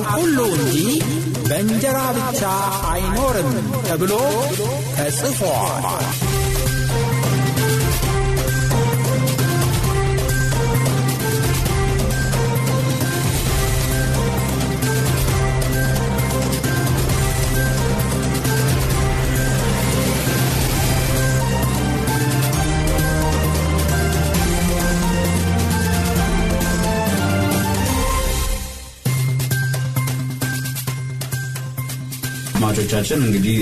ቃል ሁሉ እንጂ በእንጀራ ብቻ አይኖርም ተብሎ ተጽፏል። አድማጮቻችን እንግዲህ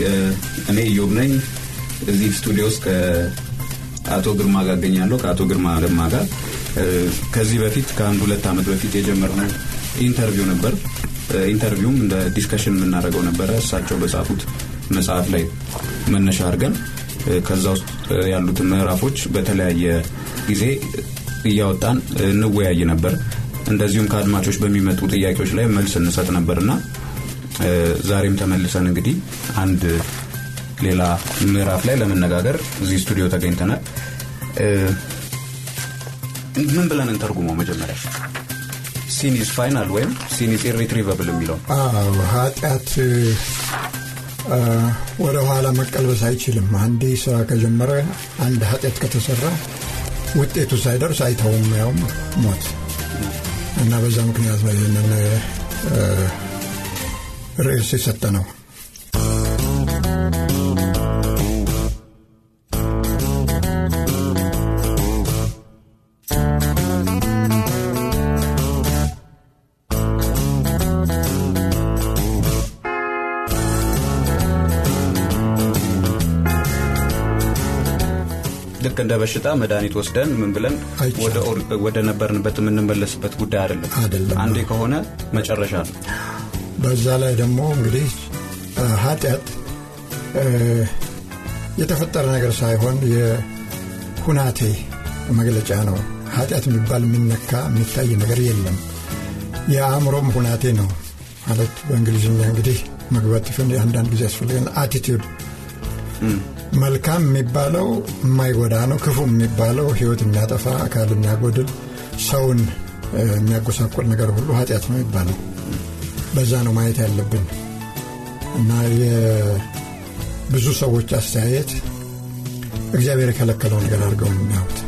እኔ ኢዮብ ነኝ። እዚህ ስቱዲዮ ውስጥ ከአቶ ግርማ ጋር እገኛለሁ። ከአቶ ግርማ ለማ ጋር ከዚህ በፊት ከአንድ ሁለት ዓመት በፊት የጀመርነው interview ነበር። interview ም እንደ discussion የምናደርገው ነበረ። እሳቸው በጻፉት መጽሐፍ ላይ መነሻ አድርገን ከዛ ውስጥ ያሉትን ምዕራፎች በተለያየ ጊዜ እያወጣን እንወያይ ነበር። እንደዚሁም ከአድማጮች በሚመጡ ጥያቄዎች ላይ መልስ እንሰጥ ነበርና ዛሬም ተመልሰን እንግዲህ አንድ ሌላ ምዕራፍ ላይ ለመነጋገር እዚህ ስቱዲዮ ተገኝተናል። ምን ብለን እንተርጉመው? መጀመሪያ sin is final ወይም sin is irretrievable የሚለው ኃጢአት ወደ ኋላ መቀልበስ አይችልም። አንዴ ስራ ከጀመረ አንድ ኃጢአት ከተሰራ ውጤቱ ሳይደርስ አይተውም፣ ያውም ሞት እና በዛ ምክንያት ነው ይህንን ርዕስ የሰጠ ነው። ልክ እንደ በሽታ መድኃኒት ወስደን ምን ብለን ወደ ነበርንበት የምንመለስበት ጉዳይ አይደለም። አንዴ ከሆነ መጨረሻ ነው። በዛ ላይ ደግሞ እንግዲህ ኃጢአት የተፈጠረ ነገር ሳይሆን የሁናቴ መግለጫ ነው። ኃጢአት የሚባል የሚነካ የሚታይ ነገር የለም። የአእምሮም ሁናቴ ነው ማለት በእንግሊዝኛ እንግዲህ መግባት አንዳንድ ጊዜ ያስፈልገን አቲቲዩድ መልካም የሚባለው የማይጎዳ ነው። ክፉ የሚባለው ሕይወት የሚያጠፋ አካል የሚያጎድል ሰውን የሚያጎሳቆል ነገር ሁሉ ኃጢአት ነው ይባላል። በዛ ነው ማየት ያለብን እና የብዙ ሰዎች አስተያየት እግዚአብሔር የከለከለው ነገር አድርገው የሚያዩት።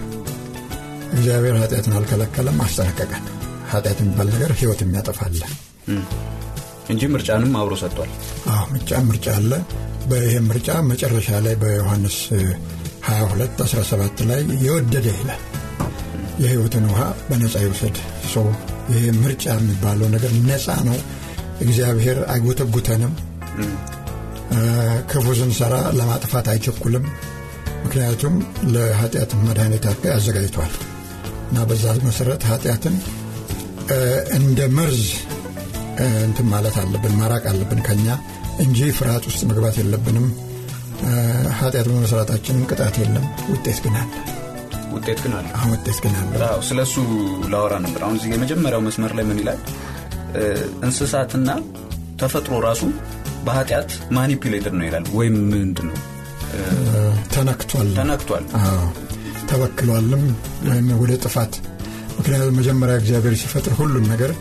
እግዚአብሔር ኃጢአትን አልከለከለም፣ አስጠነቀቀን። ኃጢአት የሚባል ነገር ሕይወት የሚያጠፋለ እንጂ ምርጫንም አብሮ ሰጥቷል። ምርጫ ምርጫ አለ። በይህ ምርጫ መጨረሻ ላይ በዮሐንስ 22 17 ላይ የወደደ ይላል የሕይወትን ውሃ በነፃ ይውሰድ። ሰው ይሄ ምርጫ የሚባለው ነገር ነፃ ነው። እግዚአብሔር አይጎተጉተንም። ክፉ ስንሰራ ለማጥፋት አይቸኩልም። ምክንያቱም ለኃጢአት መድኃኒት አድርጎ ያዘጋጅቷል እና በዛ መሰረት ኃጢአትን እንደ መርዝ እንትን ማለት አለብን፣ ማራቅ አለብን ከኛ እንጂ ፍርሃት ውስጥ መግባት የለብንም። ኃጢአት በመስራታችንም ቅጣት የለም፣ ውጤት ግን አለ። ውጤት ግን አለ። ውጤት ግን አለ። ስለ እሱ ላወራ ነበር። አሁን እዚህ የመጀመሪያው መስመር ላይ ምን ይላል? እንስሳትና ተፈጥሮ ራሱ በኃጢአት ማኒፕሌትድ ነው ይላል። ወይም ምንድን ነው ተነክቷል፣ ተነክቷል፣ ተበክሏልም ወይም ወደ ጥፋት። ምክንያቱም መጀመሪያ እግዚአብሔር ሲፈጥር ሁሉን ነገር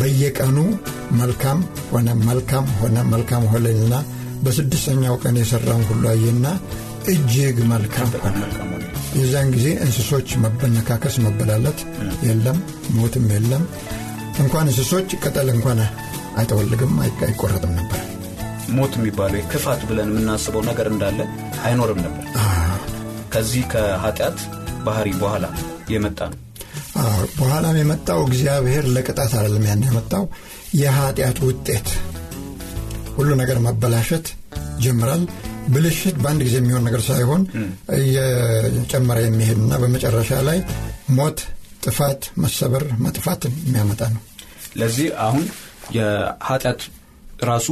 በየቀኑ መልካም ሆነ መልካም ሆነ መልካም ሆነና በስድስተኛው ቀን የሰራውን ሁሉ አየና እጅግ መልካም ሆነ። የዛን ጊዜ እንስሶች መበነካከስ፣ መበላለት የለም፣ ሞትም የለም። እንኳን እንስሶች ቅጠል እንኳን አይጠወልግም፣ አይቆረጥም ነበር። ሞት የሚባለው ክፋት ብለን የምናስበው ነገር እንዳለ አይኖርም ነበር። ከዚህ ከኃጢአት ባህሪ በኋላ የመጣ ነው። በኋላም የመጣው እግዚአብሔር ለቅጣት አይደለም ያን ያመጣው የኃጢአት ውጤት ሁሉ ነገር መበላሸት ጀምራል። ብልሽት በአንድ ጊዜ የሚሆን ነገር ሳይሆን እየጨመረ የሚሄድና በመጨረሻ ላይ ሞት፣ ጥፋት፣ መሰበር፣ መጥፋትን የሚያመጣ ነው። ለዚህ አሁን የኃጢአት ራሱ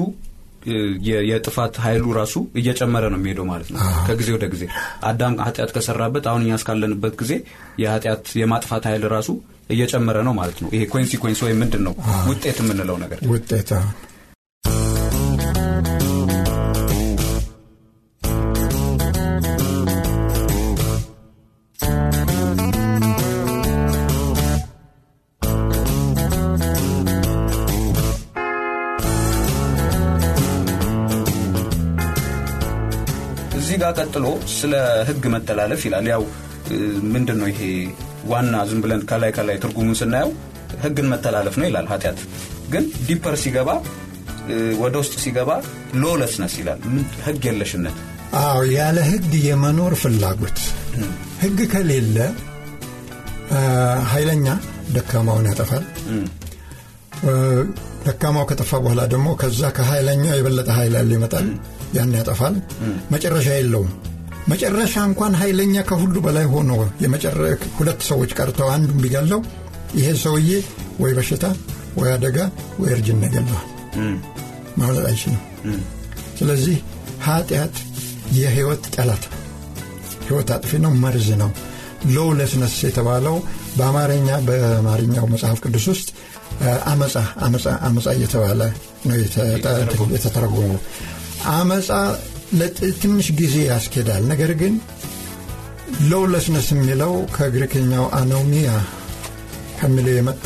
የጥፋት ኃይሉ ራሱ እየጨመረ ነው የሚሄደው ማለት ነው ከጊዜ ወደ ጊዜ። አዳም ኃጢአት ከሰራበት አሁን እኛ እስካለንበት ጊዜ የኃጢአት የማጥፋት ኃይል ራሱ እየጨመረ ነው ማለት ነው። ይሄ consequence ወይም ምንድን ነው ውጤት የምንለው ነገር። ውጤት ስለ ህግ መተላለፍ ይላል። ያው ምንድን ነው ይሄ ዋና ዝም ብለን ከላይ ከላይ ትርጉሙን ስናየው ህግን መተላለፍ ነው ይላል ኃጢአት። ግን deeper ሲገባ ወደ ውስጥ ሲገባ lawlessness ይላል። ህግ የለሽነት። አዎ ያለ ህግ የመኖር ፍላጎት። ህግ ከሌለ ኃይለኛ ደካማውን ያጠፋል። ደካማው ከጠፋ በኋላ ደግሞ ከዛ ከኃይለኛው የበለጠ ኃይል ያለ ይመጣል። ያን ያጠፋል። መጨረሻ የለውም መጨረሻ እንኳን ኃይለኛ ከሁሉ በላይ ሆኖ ሁለት ሰዎች ቀርተው አንዱን ቢገለው ይሄ ሰውዬ ወይ በሽታ ወይ አደጋ ወይ እርጅና ይገለዋል ማምለጥ አይችልም። ስለዚህ ኃጢአት የህይወት ጠላት ህይወት አጥፊ ነው መርዝ ነው። ሎውለስነስ የተባለው በአማርኛ በአማርኛው መጽሐፍ ቅዱስ ውስጥ አመፃ አመፃ አመፃ እየተባለ ነው የተተረጎመው። አመፃ ለትንሽ ጊዜ ያስኬዳል። ነገር ግን lawlessness የሚለው ከግሪክኛው አኖሚያ ከሚለው የመጣ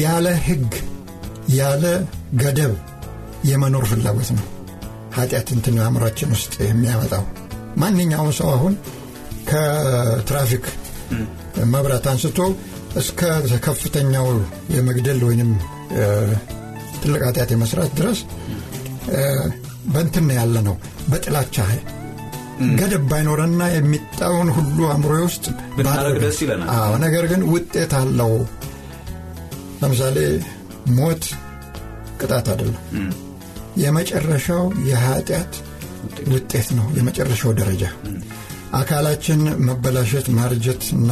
ያለ ህግ ያለ ገደብ የመኖር ፍላጎት ነው። ኃጢአት እንትን አእምሯችን ውስጥ የሚያመጣው። ማንኛውም ሰው አሁን ከትራፊክ መብራት አንስቶ እስከ ከፍተኛው የመግደል ወይንም ትልቅ ኃጢአት የመስራት ድረስ በንትን ያለ ነው በጥላቻ ገደብ ባይኖረና የሚጣውን ሁሉ አእምሮ ውስጥ ደስ ይለናል። ነገር ግን ውጤት አለው። ለምሳሌ ሞት ቅጣት አይደለም። የመጨረሻው የኃጢአት ውጤት። ነው የመጨረሻው ደረጃ። አካላችን መበላሸት ማርጀት እና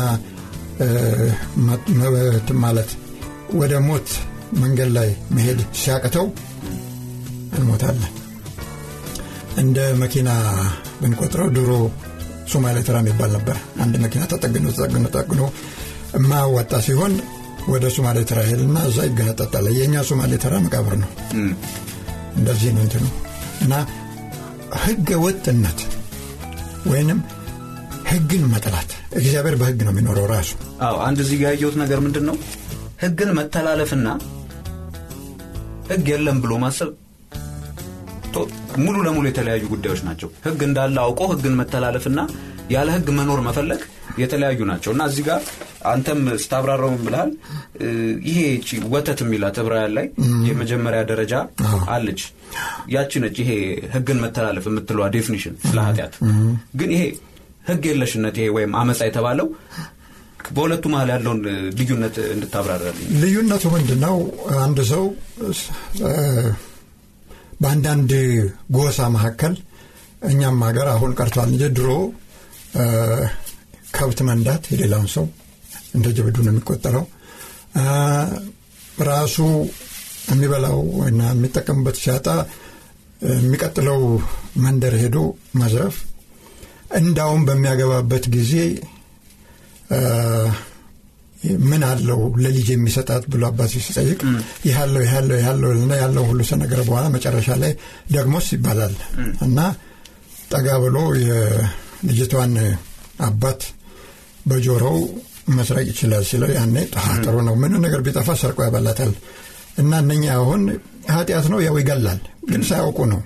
ማለት ወደ ሞት መንገድ ላይ መሄድ ሲያቅተው እንሞታለን እንደ መኪና ብንቆጥረው ድሮ ሶማሌ ተራ የሚባል ነበር። አንድ መኪና ተጠግኖ ተጠግኖ ተጠግኖ የማያዋጣ ሲሆን ወደ ሶማሌ ተራ ሄድና እዛ ይገነጠጣል የእኛ ሶማሌ ተራ መቃብር ነው። እንደዚህ ነው እንትኑ። እና ህገ ወጥነት ወይንም ህግን መጥላት እግዚአብሔር በህግ ነው የሚኖረው ራሱ። አዎ አንድ እዚህ ጋር ያየሁት ነገር ምንድን ነው ህግን መተላለፍና ህግ የለም ብሎ ማሰብ ሙሉ ለሙሉ የተለያዩ ጉዳዮች ናቸው። ህግ እንዳለ አውቆ ህግን መተላለፍና ያለ ህግ መኖር መፈለግ የተለያዩ ናቸው። እና እዚህ ጋር አንተም ስታብራራው ብልሃል ይሄ ወተት የሚላት ዕብራውያን ላይ የመጀመሪያ ደረጃ አለች። ያቺ ነች ይሄ ህግን መተላለፍ የምትለዋ definition ስለ ኃጢአት። ግን ይሄ ህግ የለሽነት ይሄ ወይም አመፃ የተባለው በሁለቱ መሀል ያለውን ልዩነት እንድታብራራልኝ። ልዩነቱ ምንድን ነው አንድ ሰው በአንዳንድ ጎሳ መካከል እኛም ሀገር አሁን ቀርቷል እንጂ ድሮ ከብት መንዳት የሌላውን ሰው እንደ ጀብዱ ነው የሚቆጠረው። ራሱ የሚበላው እና የሚጠቀምበት ሲያጣ የሚቀጥለው መንደር ሄዶ መዝረፍ እንዳውም በሚያገባበት ጊዜ ምን አለው ለልጅ የሚሰጣት ብሎ አባት ሲጠይቅ ይሃለው ይሃለው ይሃለው ና ያለው ሁሉ ሰነገረ በኋላ መጨረሻ ላይ ደግሞስ ይባላል። እና ጠጋ ብሎ የልጅቷን አባት በጆሮው መስረቅ ይችላል ሲለው ያኔ ጥሩ ነው ምን ነገር ቢጠፋ ሰርቆ ያበላታል። እና እነኛ አሁን ኃጢአት ነው ያው ይገላል ግን ሳያውቁ ነው።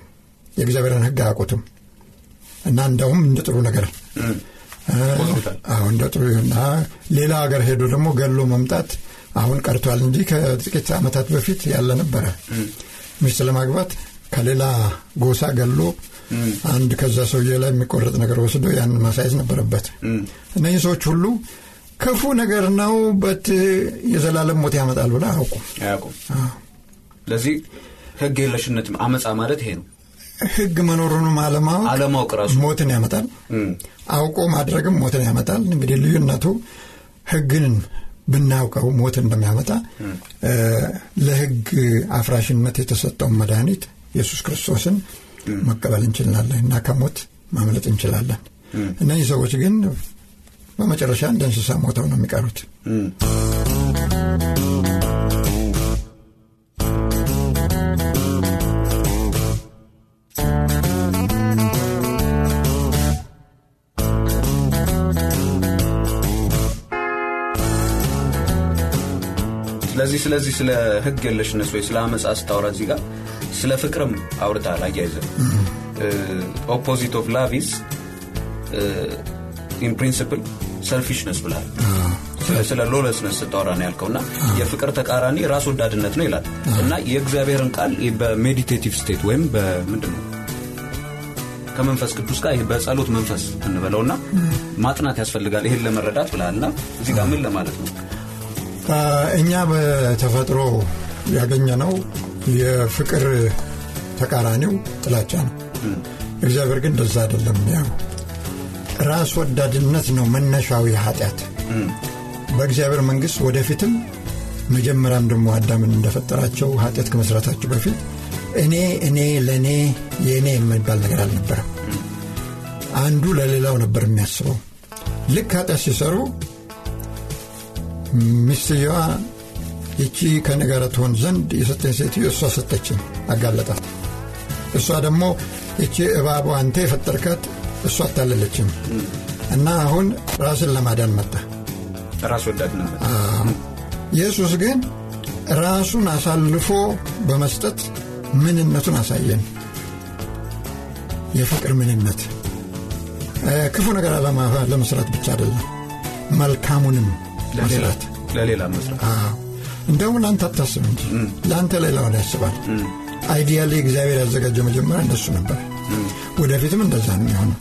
የእግዚአብሔርን ህግ አያውቁትም። እና እንደውም እንደ ጥሩ ነገር እንደ ጥሩ ይሁና ሌላ ሀገር ሄዶ ደግሞ ገሎ መምጣት አሁን ቀርቷል እንጂ ከጥቂት ዓመታት በፊት ያለ ነበረ። ሚስት ለማግባት ከሌላ ጎሳ ገሎ አንድ ከዛ ሰውዬ ላይ የሚቆረጥ ነገር ወስዶ ያን ማሳየት ነበረበት። እነዚህ ሰዎች ሁሉ ክፉ ነገር ነው በት የዘላለም ሞት ያመጣል ብለ አያውቁም። ለዚህ ህግ የለሽነት አመፃ ማለት ይሄ ነው ህግ መኖሩንም አለማወቅ አለማወቅ ራሱ ሞትን ያመጣል። አውቆ ማድረግም ሞትን ያመጣል። እንግዲህ ልዩነቱ ህግን ብናውቀው ሞት እንደሚያመጣ ለህግ አፍራሽነት የተሰጠውን መድኃኒት ኢየሱስ ክርስቶስን መቀበል እንችላለን እና ከሞት ማምለጥ እንችላለን። እነዚህ ሰዎች ግን በመጨረሻ እንደ እንስሳ ሞተው ነው የሚቀሩት። ስለዚህ ስለዚህ ስለ ህግ የለሽነት ወይ? ስለ አመፃ ስታወራ እዚህ ጋር ስለ ፍቅርም አውርተሃል አያይዘ opposite of love is in principle selfishness ብለሃል ስለ lawlessness ስታወራ ነው ያልከው እና የፍቅር ተቃራኒ ራስ ወዳድነት ነው ይላል። እና የእግዚአብሔርን ቃል በ meditative state ወይም በምንድን ነው? ከመንፈስ ቅዱስ ጋር በጸሎት መንፈስ እንበለውና ማጥናት ያስፈልጋል። ይህን ለመረዳት ብለሃልና እዚህ ጋር ምን ለማለት ነው እኛ በተፈጥሮ ያገኘነው የፍቅር ተቃራኒው ጥላቻ ነው። እግዚአብሔር ግን እንደዛ አይደለም። ያው ራስ ወዳድነት ነው መነሻዊ ኃጢአት። በእግዚአብሔር መንግሥት ወደፊትም መጀመሪያም ደግሞ አዳምን እንደፈጠራቸው ኃጢአት ከመስራታቸው በፊት እኔ እኔ ለእኔ የእኔ የሚባል ነገር አልነበረም። አንዱ ለሌላው ነበር የሚያስበው። ልክ ኃጢአት ሲሰሩ ሚስትየዋ ይቺ ከእኔ ጋር ትሆን ዘንድ የሰጠኝ ሴትዮ እሷ ሰጠችኝ፣ አጋለጣት። እሷ ደግሞ ይቺ እባቧ አንተ የፈጠርካት እሷ አታለለችም እና አሁን ራስን ለማዳን መጣ። ራስ ወዳድነት ኢየሱስ ግን ራሱን አሳልፎ በመስጠት ምንነቱን አሳየን። የፍቅር ምንነት ክፉ ነገር ለመስራት ብቻ አይደለም፣ መልካሙንም ለሌላ መስራት እንደውም ለአንተ አታስብ እንጂ ለአንተ ሌላውን ያስባል። ideally እግዚአብሔር ያዘጋጀው መጀመሪያ እንደሱ ነበር። ወደፊትም እንደዛ ነው የሚሆነው።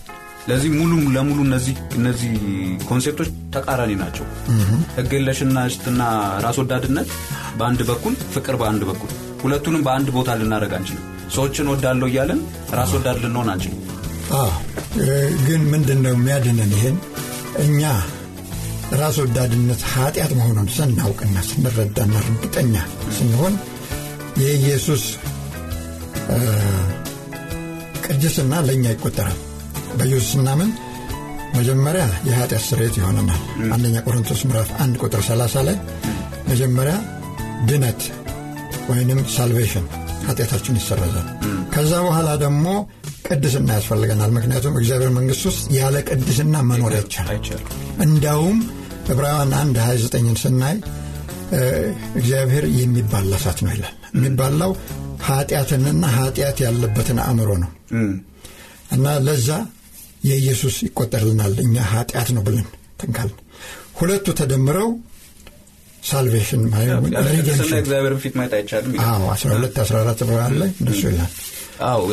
ለዚህ ሙሉ ለሙሉ እነዚህ concept ኦች ተቃራኒ ናቸው። ህግ የለሽነትና ራስ ወዳድነት በአንድ በኩል፣ ፍቅር በአንድ በኩል፣ ሁለቱንም በአንድ ቦታ ልናደርግ አንችልም። ሰዎችን ወዳለው እያለን ራስ ወዳድ ልንሆን አንችልም። ግን ምንድን ነው የሚያድነን? ይሄን እኛ ራስ ወዳድነት ኃጢአት መሆኑን ስናውቅና ስንረዳና እርግጠኛ ስንሆን የኢየሱስ ቅድስና ለእኛ ይቆጠራል። በኢየሱስ ስናምን መጀመሪያ የኃጢአት ስርየት ይሆነናል። አንደኛ ቆሮንቶስ ምዕራፍ አንድ ቁጥር 30 ላይ መጀመሪያ ድነት ወይንም ሳልቬሽን ኃጢአታችን ይሰረዛል። ከዛ በኋላ ደግሞ ቅድስና ያስፈልገናል። ምክንያቱም እግዚአብሔር መንግሥት ውስጥ ያለ ቅድስና መኖር አይቻልም። እንዳውም ዕብራውያን 1 29ን ስናይ እግዚአብሔር የሚባላ እሳት ነው ይላል። የሚባላው ኃጢአትንና ኃጢአት ያለበትን አእምሮ ነው እና ለዛ የኢየሱስ ይቆጠርልናል። እኛ ኃጢአት ነው ብለን ተንካልን። ሁለቱ ተደምረው ሳልቬሽን ቅድስና እግዚአብሔርን ፊት ማየት አይቻልም። 12 14 ብርሃን ላይ እንደሱ ይላል። አዎ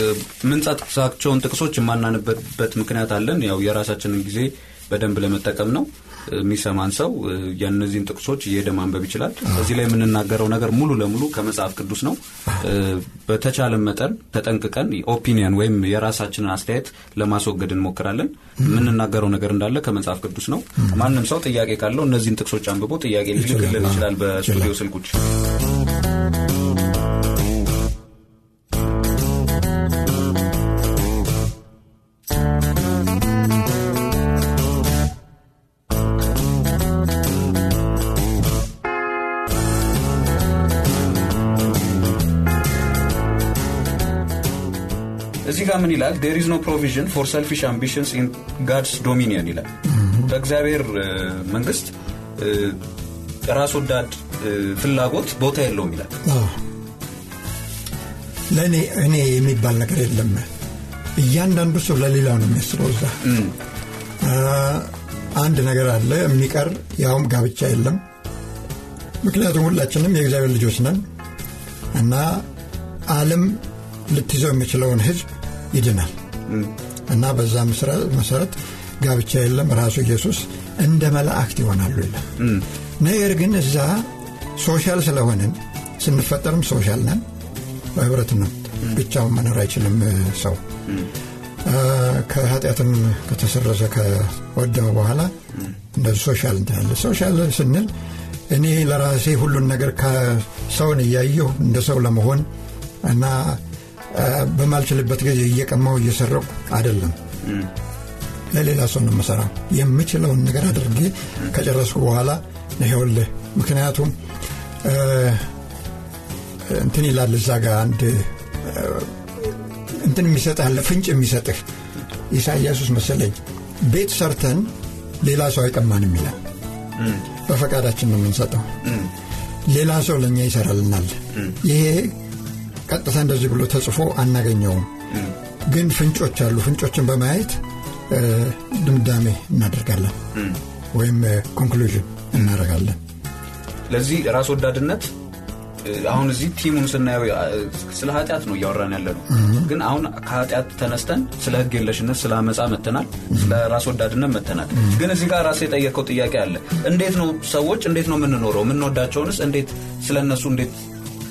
ምንጻጥቅሳቸውን ጥቅሶች የማናንበት ምክንያት አለን። ያው የራሳችንን ጊዜ በደንብ ለመጠቀም ነው። የሚሰማን ሰው የእነዚህን ጥቅሶች እየሄደ ማንበብ ይችላል። እዚህ ላይ የምንናገረው ነገር ሙሉ ለሙሉ ከመጽሐፍ ቅዱስ ነው። በተቻለ መጠን ተጠንቅቀን ኦፒኒየን ወይም የራሳችንን አስተያየት ለማስወገድ እንሞክራለን። የምንናገረው ነገር እንዳለ ከመጽሐፍ ቅዱስ ነው። ማንም ሰው ጥያቄ ካለው እነዚህን ጥቅሶች አንብቦ ጥያቄ ሊልክልን ይችላል በስቱዲዮ ስልኮች። ጋር ምን ይላል? there is no provision for selfish ambitions in God's dominion ይላል። በእግዚአብሔር መንግስት ራስ ወዳድ ፍላጎት ቦታ የለውም ይላል። ለእኔ እኔ የሚባል ነገር የለም። እያንዳንዱ ሰው ለሌላው ነው የሚያስበው። እዛ አንድ ነገር አለ የሚቀር ያውም ጋብቻ የለም። ምክንያቱም ሁላችንም የእግዚአብሔር ልጆች ነን እና ዓለም ልትይዘው የሚችለውን ህዝብ ይድናል። እና በዛ መሰረት ጋብቻ የለም። ራሱ ኢየሱስ እንደ መላእክት ይሆናሉ ነገር ግን እዛ social ስለሆንን ስንፈጠርም social ነን፣ በህብረት ነው። ብቻውን መኖር አይችልም ሰው። ከኃጢአትም ከተሰረዘ ከወደመ በኋላ እንደዚህ social እንትናለ social ስንል እኔ ለራሴ ሁሉን ነገር ከሰውን እያየሁ እንደ ሰው ለመሆን እና በማልችልበት ጊዜ እየቀማው እየሰረቁ አይደለም። ለሌላ ሰው ነው የምሰራው። የምችለውን ነገር አድርጌ ከጨረስኩ በኋላ ይኸውልህ ምክንያቱም እንትን ይላል እዛ ጋር አንድ እንትን የሚሰጥህ ፍንጭ የሚሰጥህ ኢሳያሱስ መሰለኝ። ቤት ሰርተን ሌላ ሰው አይቀማንም ይላል። በፈቃዳችን ነው የምንሰጠው። ሌላ ሰው ለእኛ ይሰራልናል። ይሄ ቀጥታ እንደዚህ ብሎ ተጽፎ አናገኘውም። ግን ፍንጮች አሉ። ፍንጮችን በማየት ድምዳሜ እናደርጋለን ወይም ኮንክሉዥን እናደርጋለን። ለዚህ ራስ ወዳድነት አሁን እዚህ ቲሙን ስናየው ስለ ኃጢአት ነው እያወራን ያለ ነው ግን አሁን ከኃጢአት ተነስተን ስለ ህግ የለሽነት ስለ አመፃ መጥተናል ስለ ራስ ወዳድነት መጥተናል ግን እዚህ ጋር ራስ የጠየቀው ጥያቄ አለ። እንዴት ነው ሰዎች እንዴት ነው የምንኖረው? የምንወዳቸውንስ እንዴት ስለ እነሱ እንዴት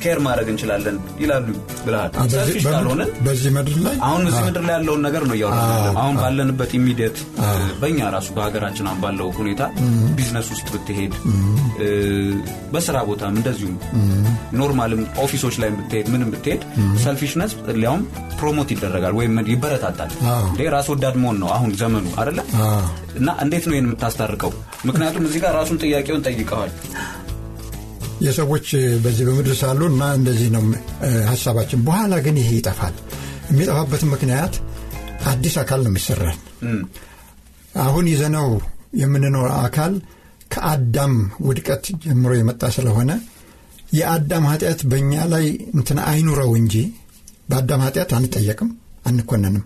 care ማድረግ እንችላለን ይላሉ። ብለሃል selfish ካልሆነ በዚህ ምድር ላይ? አሁን እዚህ ምድር ላይ ያለውን ነገር ነው እያወራ አሁን ባለንበት immediate በእኛ ራሱ በሀገራችን አሁን ባለው ሁኔታ ቢዝነስ ውስጥ ብትሄድ በስራ ቦታም እንደዚሁም normal ም office ኦች ላይ ብትሄድ ምንም ብትሄድ selfishness ሊያውም promote ይደረጋል ወይም ይበረታታል። እንዴ! ራስ ወዳድ መሆን ነው አሁን ዘመኑ አይደለ እና እንዴት ነው ይህን የምታስታርቀው? ምክንያቱም እዚህ ጋር ራሱን ጥያቄውን ጠይቀዋል የሰዎች በዚህ በምድር ሳሉ እና እንደዚህ ነው ሀሳባችን። በኋላ ግን ይሄ ይጠፋል። የሚጠፋበትን ምክንያት አዲስ አካል ነው የሚሰራልን አሁን ይዘን የምንኖር አካል ከአዳም ውድቀት ጀምሮ የመጣ ስለሆነ የአዳም ኃጢአት በእኛ ላይ እንትን አይኑረው እንጂ በአዳም ኃጢአት አንጠየቅም አንኮነንም።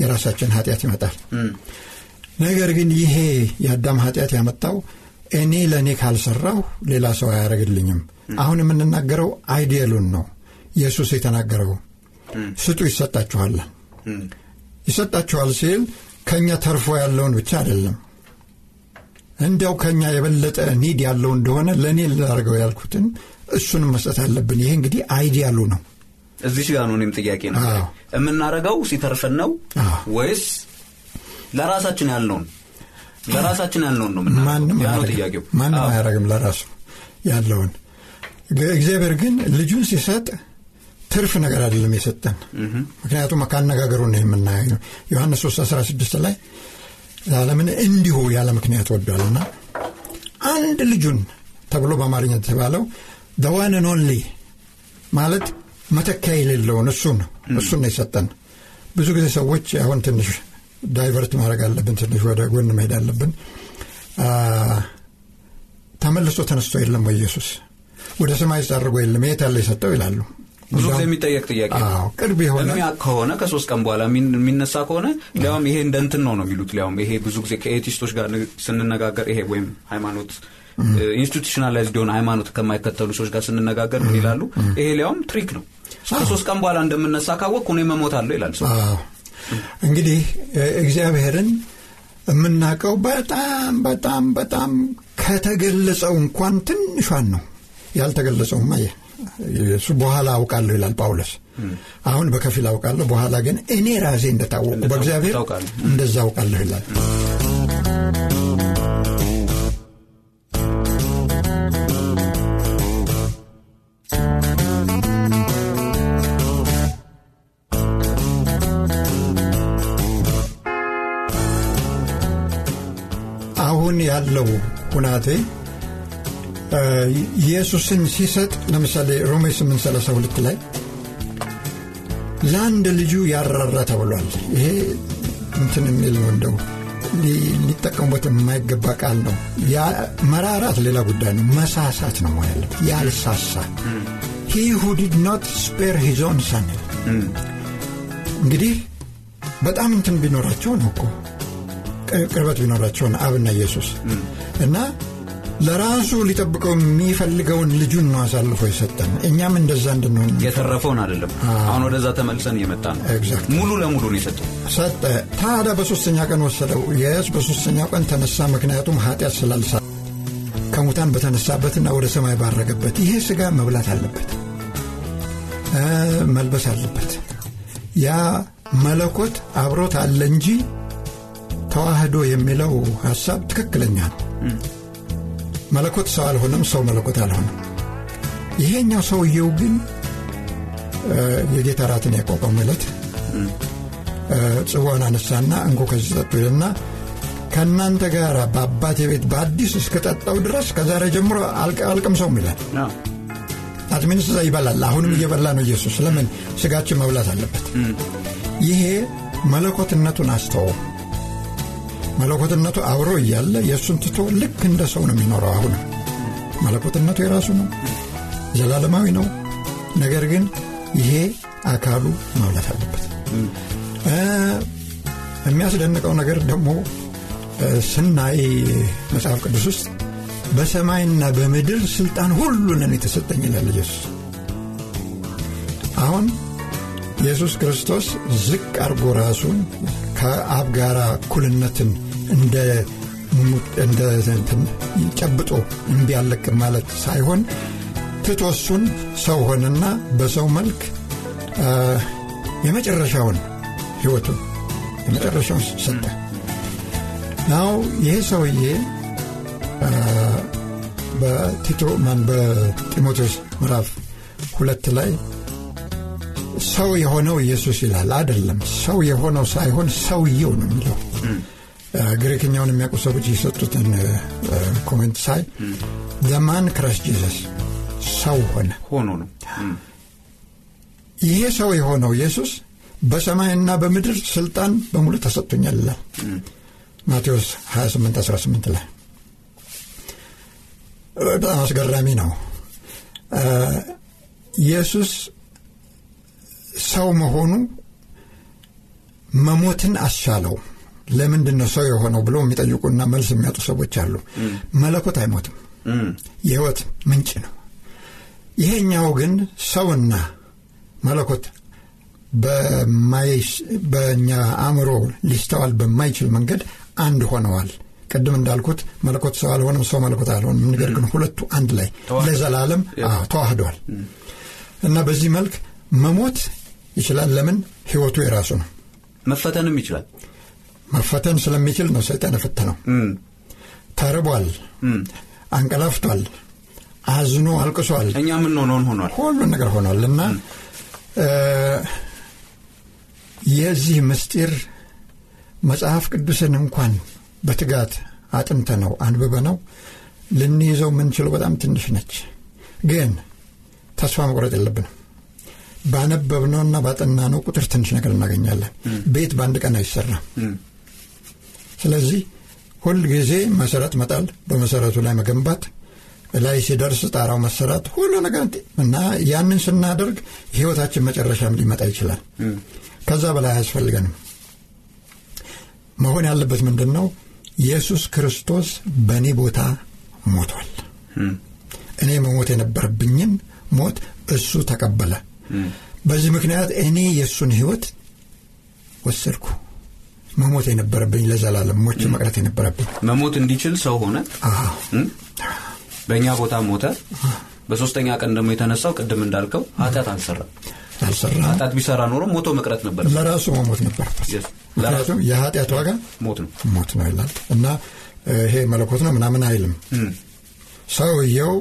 የራሳችን ኃጢአት ይመጣል። ነገር ግን ይሄ የአዳም ኃጢአት ያመጣው እኔ ለእኔ ካልሰራሁ ሌላ ሰው አያደረግልኝም አሁን የምንናገረው አይዲየሉን ነው። ኢየሱስ የተናገረው ስጡ ይሰጣችኋል። ይሰጣችኋል ሲል ከእኛ ተርፎ ያለውን ብቻ አይደለም። እንዲያው ከእኛ የበለጠ need ያለው እንደሆነ ለእኔ ላደርገው ያልኩትን እሱንም መስጠት አለብን። ይሄ እንግዲህ ideal ኡ ነው። እዚህ ጋር ነው እኔም ጥያቄ ነው። የምናደርገው ሲተርፈን ነው ወይስ ለራሳችን ያልነውን ለራሳችን ያልነውን ነው ጥያቄው። ማንም ለራሱ ያለውን። እግዚአብሔር ግን ልጁን ሲሰጥ ትርፍ ነገር አይደለም የሰጠን። ምክንያቱም ካነጋገሩ ነው የምናየው። ዮሐንስ 3 16 ላይ ዓለምን እንዲሁ ያለ ምክንያት ወዷልና አንድ ልጁን ተብሎ በአማርኛ የተባለው the one and only ማለት መተኪያ የሌለውን እሱን እሱን ነው የሰጠን። ብዙ ጊዜ ሰዎች አሁን ትንሽ divert ማድረግ አለብን ትንሽ ወደ ጎን መሄድ አለብን። ተመልሶ ተነስቶ የለም ወይ ኢየሱስ? ወደ ሰማይ ዓርጎ የለም የት ያለ የሰጠው ይላሉ። ብዙ ጊዜ የሚጠየቅ ጥያቄ ቅርብ የሆነ ከሆነ ከሶስት ቀን በኋላ የሚነሳ ከሆነ ሊያውም ይሄ እንደ እንትን ነው ነው የሚሉት ሊያውም። ይሄ ብዙ ጊዜ ከ atheist ኦች ጋር ስንነጋገር ይሄ ወይም ሃይማኖት institutionalized የሆነ ሃይማኖት ከማይከተሉ ሰዎች ጋር ስንነጋገር ምን ይላሉ? ይሄ ሊያውም trick ነው። ከሶስት ቀን በኋላ እንደምነሳ ካወቅኩ እኔ እሞታለሁ ይላል ሰው እንግዲህ እግዚአብሔርን የምናውቀው በጣም በጣም በጣም ከተገለጸው እንኳን ትንሿን ነው። ያልተገለጸውማ እሱ በኋላ አውቃለሁ ይላል ጳውሎስ። አሁን በከፊል አውቃለሁ በኋላ ግን እኔ ራሴ እንደታወቁ በእግዚአብሔር እንደዛ አውቃለሁ ይላል አሁን ያለው ሁናቴ ኢየሱስን ሲሰጥ ለምሳሌ ሮሜ 832 ላይ ለአንድ ልጁ ያልራራ ተብሏል። ይሄ እንትን የሚል ነው እንደው ሊጠቀሙበት የማይገባ ቃል ነው። መራራት ሌላ ጉዳይ ነው። መሳሳት ነው ያለ ያልሳሳ He who did not spare His own son እንግዲህ በጣም እንትን ቢኖራቸው ነው እኮ ቅርበት ቢኖራቸውን አብና ኢየሱስ እና ለራሱ ሊጠብቀው የሚፈልገውን ልጁን ነው አሳልፎ የሰጠን። እኛም እንደዛ እንድንሆን የተረፈውን አይደለም። አሁን ወደዛ ተመልሰን እየመጣ ነው። ሙሉ ለሙሉ ነው የሰጠው። ሰጠ። ታዲያ በሶስተኛ ቀን ወሰደው። የስ በሶስተኛው ቀን ተነሳ ምክንያቱም ኃጢአት ስላልሳ ከሙታን በተነሳበትና ወደ ሰማይ ባረገበት ይሄ ስጋ መብላት አለበት መልበስ አለበት። ያ መለኮት አብሮት አለ እንጂ ተዋህዶ የሚለው ሀሳብ ትክክለኛ ነው። መለኮት ሰው አልሆነም ሰው መለኮት አልሆነም። ይሄኛው ሰውየው ግን የጌታ ራትን ያቋቋሙ ዕለት ጽዋን አነሳና እንጎ ከዚህ ጠጡ ይልና ከእናንተ ጋር በአባቴ ቤት በአዲስ እስከጠጣው ድረስ ከዛሬ ጀምሮ አልቀምሰውም ይላል። አትሚንስ እዛ ይበላል። አሁንም እየበላ ነው ኢየሱስ። ለምን? ስጋችን መብላት አለበት። ይሄ መለኮትነቱን አስተወው መለኮትነቱ አብሮ እያለ የእሱን ትቶ ልክ እንደ ሰው ነው የሚኖረው አሁን። መለኮትነቱ የራሱ ነው ዘላለማዊ ነው። ነገር ግን ይሄ አካሉ መብላት አለበት። የሚያስደንቀው ነገር ደግሞ ስናይ መጽሐፍ ቅዱስ ውስጥ በሰማይና በምድር ስልጣን ሁሉ ለእኔ የተሰጠኝ ይላል ኢየሱስ። አሁን ኢየሱስ ክርስቶስ ዝቅ አርጎ ራሱን ከአብ ጋር እኩልነትን እንደ ጨብጦ እምቢ አለቅም ማለት ሳይሆን ትቶሱን ሰው ሆነና በሰው መልክ የመጨረሻውን ህይወቱን የመጨረሻውን ሰጠ። now ይሄ ሰውዬ በቲቶ ማን በጢሞቴዎስ ምዕራፍ ሁለት ላይ ሰው የሆነው ኢየሱስ ይላል። አይደለም። ሰው የሆነው ሳይሆን ሰውየው ነው የሚለው። ግሪክኛውን የሚያውቁ ሰዎች የሰጡትን comment ሳይ the man Christ Jesus ሰው ሆነ። ሆኖ ነው። ይሄ ሰው የሆነው ኢየሱስ በሰማይና በምድር ስልጣን በሙሉ ተሰጥቶኛል ይላል። ማቴዎስ 28 18 ላይ። በጣም አስገራሚ ነው። ኢየሱስ ሰው መሆኑ መሞትን አስቻለው። ለምንድን ነው ሰው የሆነው ብለው የሚጠይቁና መልስ የሚያጡ ሰዎች አሉ። መለኮት አይሞትም። የህይወት ምንጭ ነው። ይሄኛው ግን ሰውና መለኮት በእኛ አእምሮ ሊስተዋል በማይችል መንገድ አንድ ሆነዋል። ቅድም እንዳልኩት መለኮት ሰው አልሆንም ሰው መለኮት አልሆንም ነገር ግን ሁለቱ አንድ ላይ ለዘላለም ተዋህደዋል። እና በዚህ መልክ መሞት ይችላል። ለምን? ህይወቱ የራሱ ነው። መፈተንም ይችላል። መፈተን ስለሚችል ነው ሰይጣን የፈተነው። ተርቧል። አንቀላፍቷል። አዝኖ አልቅሷል። እኛ የምንሆነውን ሆኗል? ሁሉን ነገር ሆኗል እና የዚህ ምስጢር መጽሐፍ ቅዱስን እንኳን በትጋት አጥንተ ነው አንብበ ነው ልንይዘው የምንችለው በጣም ትንሽ ነች። ግን ተስፋ መቁረጥ የለብንም ባነበብነውና ባጠናነው ቁጥር ትንሽ ነገር እናገኛለን። ቤት በአንድ ቀን አይሰራም። ስለዚህ ሁል ጊዜ መሰረት መጣል በመሰረቱ ላይ መገንባት ላይ ሲደርስ ጣራው መሰራት ሁሉ ነገር እና ያንን ስናደርግ ህይወታችን መጨረሻም ሊመጣ ይችላል። ከዛ በላይ አያስፈልገንም። መሆን ያለበት ምንድን ነው ኢየሱስ ክርስቶስ በእኔ ቦታ ሞቷል። እኔ መሞት የነበረብኝን ሞት እሱ ተቀበለ በዚህ ምክንያት እኔ የእሱን ህይወት ወሰድኩ። መሞት የነበረብኝ ለዘላለም ሞች መቅረት የነበረብኝ። መሞት እንዲችል ሰው ሆነ? በእኛ ቦታ ሞተ? በሶስተኛ ቀን ደግሞ የተነሳው ቅድም እንዳልከው ኃጢአት አልሰራ አልሰራ ኃጢአት ቢሰራ ኖሮ ሞቶ መቅረት ነበር። ለራሱ መሞት ነበረበት። ምክንያቱም የኃጢአት ዋጋ ሞት ነው። ሞት ነው ይላል። እና ይሄ መለኮት ነው ምናምን አይልም። ሰውየው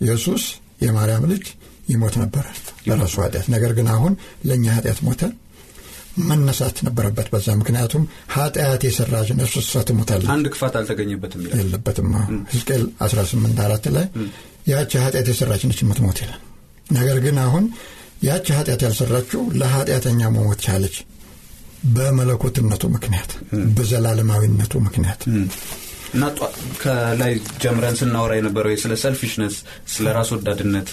ኢየሱስ የማርያም ልጅ ይሞት ነበረ ለራሱ ኃጢአት። ነገር ግን አሁን ለእኛ ኃጢአት ሞተ። መነሳት ነበረበት በዛ ምክንያቱም ኃጢአት የሰራች ነፍስ እሷ ትሞታለች። አንድ ክፋት አልተገኘበትም የለበትም። ሕዝቅኤል 18 አራት ላይ ያቺ ኃጢአት የሰራች ነች የምትሞት ይላል። ነገር ግን አሁን ያቺ ኃጢአት ያልሰራችው ለኃጢአተኛ መሞት ቻለች። በመለኮትነቱ ምክንያት በዘላለማዊነቱ ምክንያት እና ከላይ ጀምረን ስናወራ የነበረው ስለ ሰልፊሽነስ ስለ ራስ ወዳድነት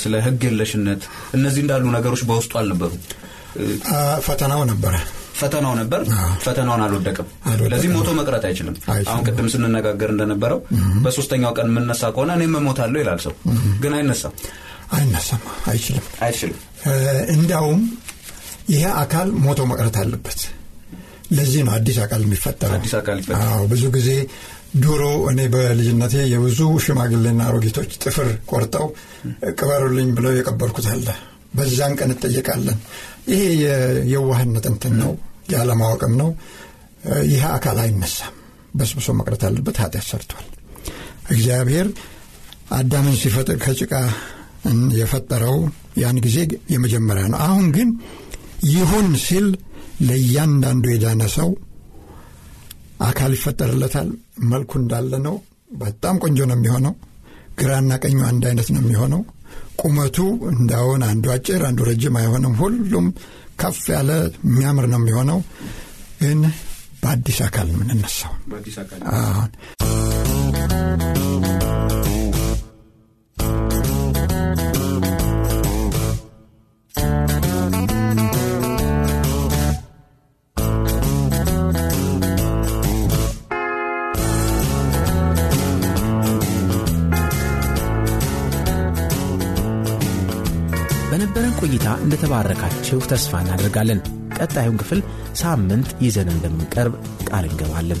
ስለ ህግ የለሽነት እነዚህ እንዳሉ ነገሮች በውስጡ አልነበሩ ፈተናው ነበረ። ፈተናው ነበር። ፈተናውን አልወደቅም። ለዚህ ሞቶ መቅረት አይችልም። አሁን ቅድም ስንነጋገር እንደነበረው በሶስተኛው ቀን የምነሳ ከሆነ እኔ መሞታለሁ ይላል ሰው። ግን አይነሳም። አይነሳም አይችልም። አይችልም። እንዲያውም ይሄ አካል ሞቶ መቅረት አለበት ለዚህ ነው አዲስ አካል የሚፈጠረው አዲስ አካል ይፈጠራል ብዙ ጊዜ ድሮ እኔ በልጅነቴ የብዙ ሽማግሌና አሮጊቶች ጥፍር ቆርጠው ቅበሩልኝ ብለው የቀበርኩት አለ በዛን ቀን እጠየቃለን። ይሄ የዋህነት እንትን ነው፣ ያለማወቅም ነው። ይህ አካል አይነሳም፣ በስብሶ መቅረት አለበት። ኃጢአት ሰርቷል። እግዚአብሔር አዳምን ሲፈጥር ከጭቃ የፈጠረው ያን ጊዜ የመጀመሪያ ነው። አሁን ግን ይሁን ሲል ለእያንዳንዱ የዳነ ሰው አካል ይፈጠርለታል። መልኩ እንዳለ ነው። በጣም ቆንጆ ነው የሚሆነው። ግራና ቀኙ አንድ አይነት ነው የሚሆነው። ቁመቱ እንዳሁን አንዱ አጭር አንዱ ረጅም አይሆንም። ሁሉም ከፍ ያለ የሚያምር ነው የሚሆነው። ግን በአዲስ አካል የምንነሳው አሁን እንደተባረካችሁ ተስፋ እናደርጋለን። ቀጣዩን ክፍል ሳምንት ይዘን እንደምንቀርብ ቃል እንገባለን።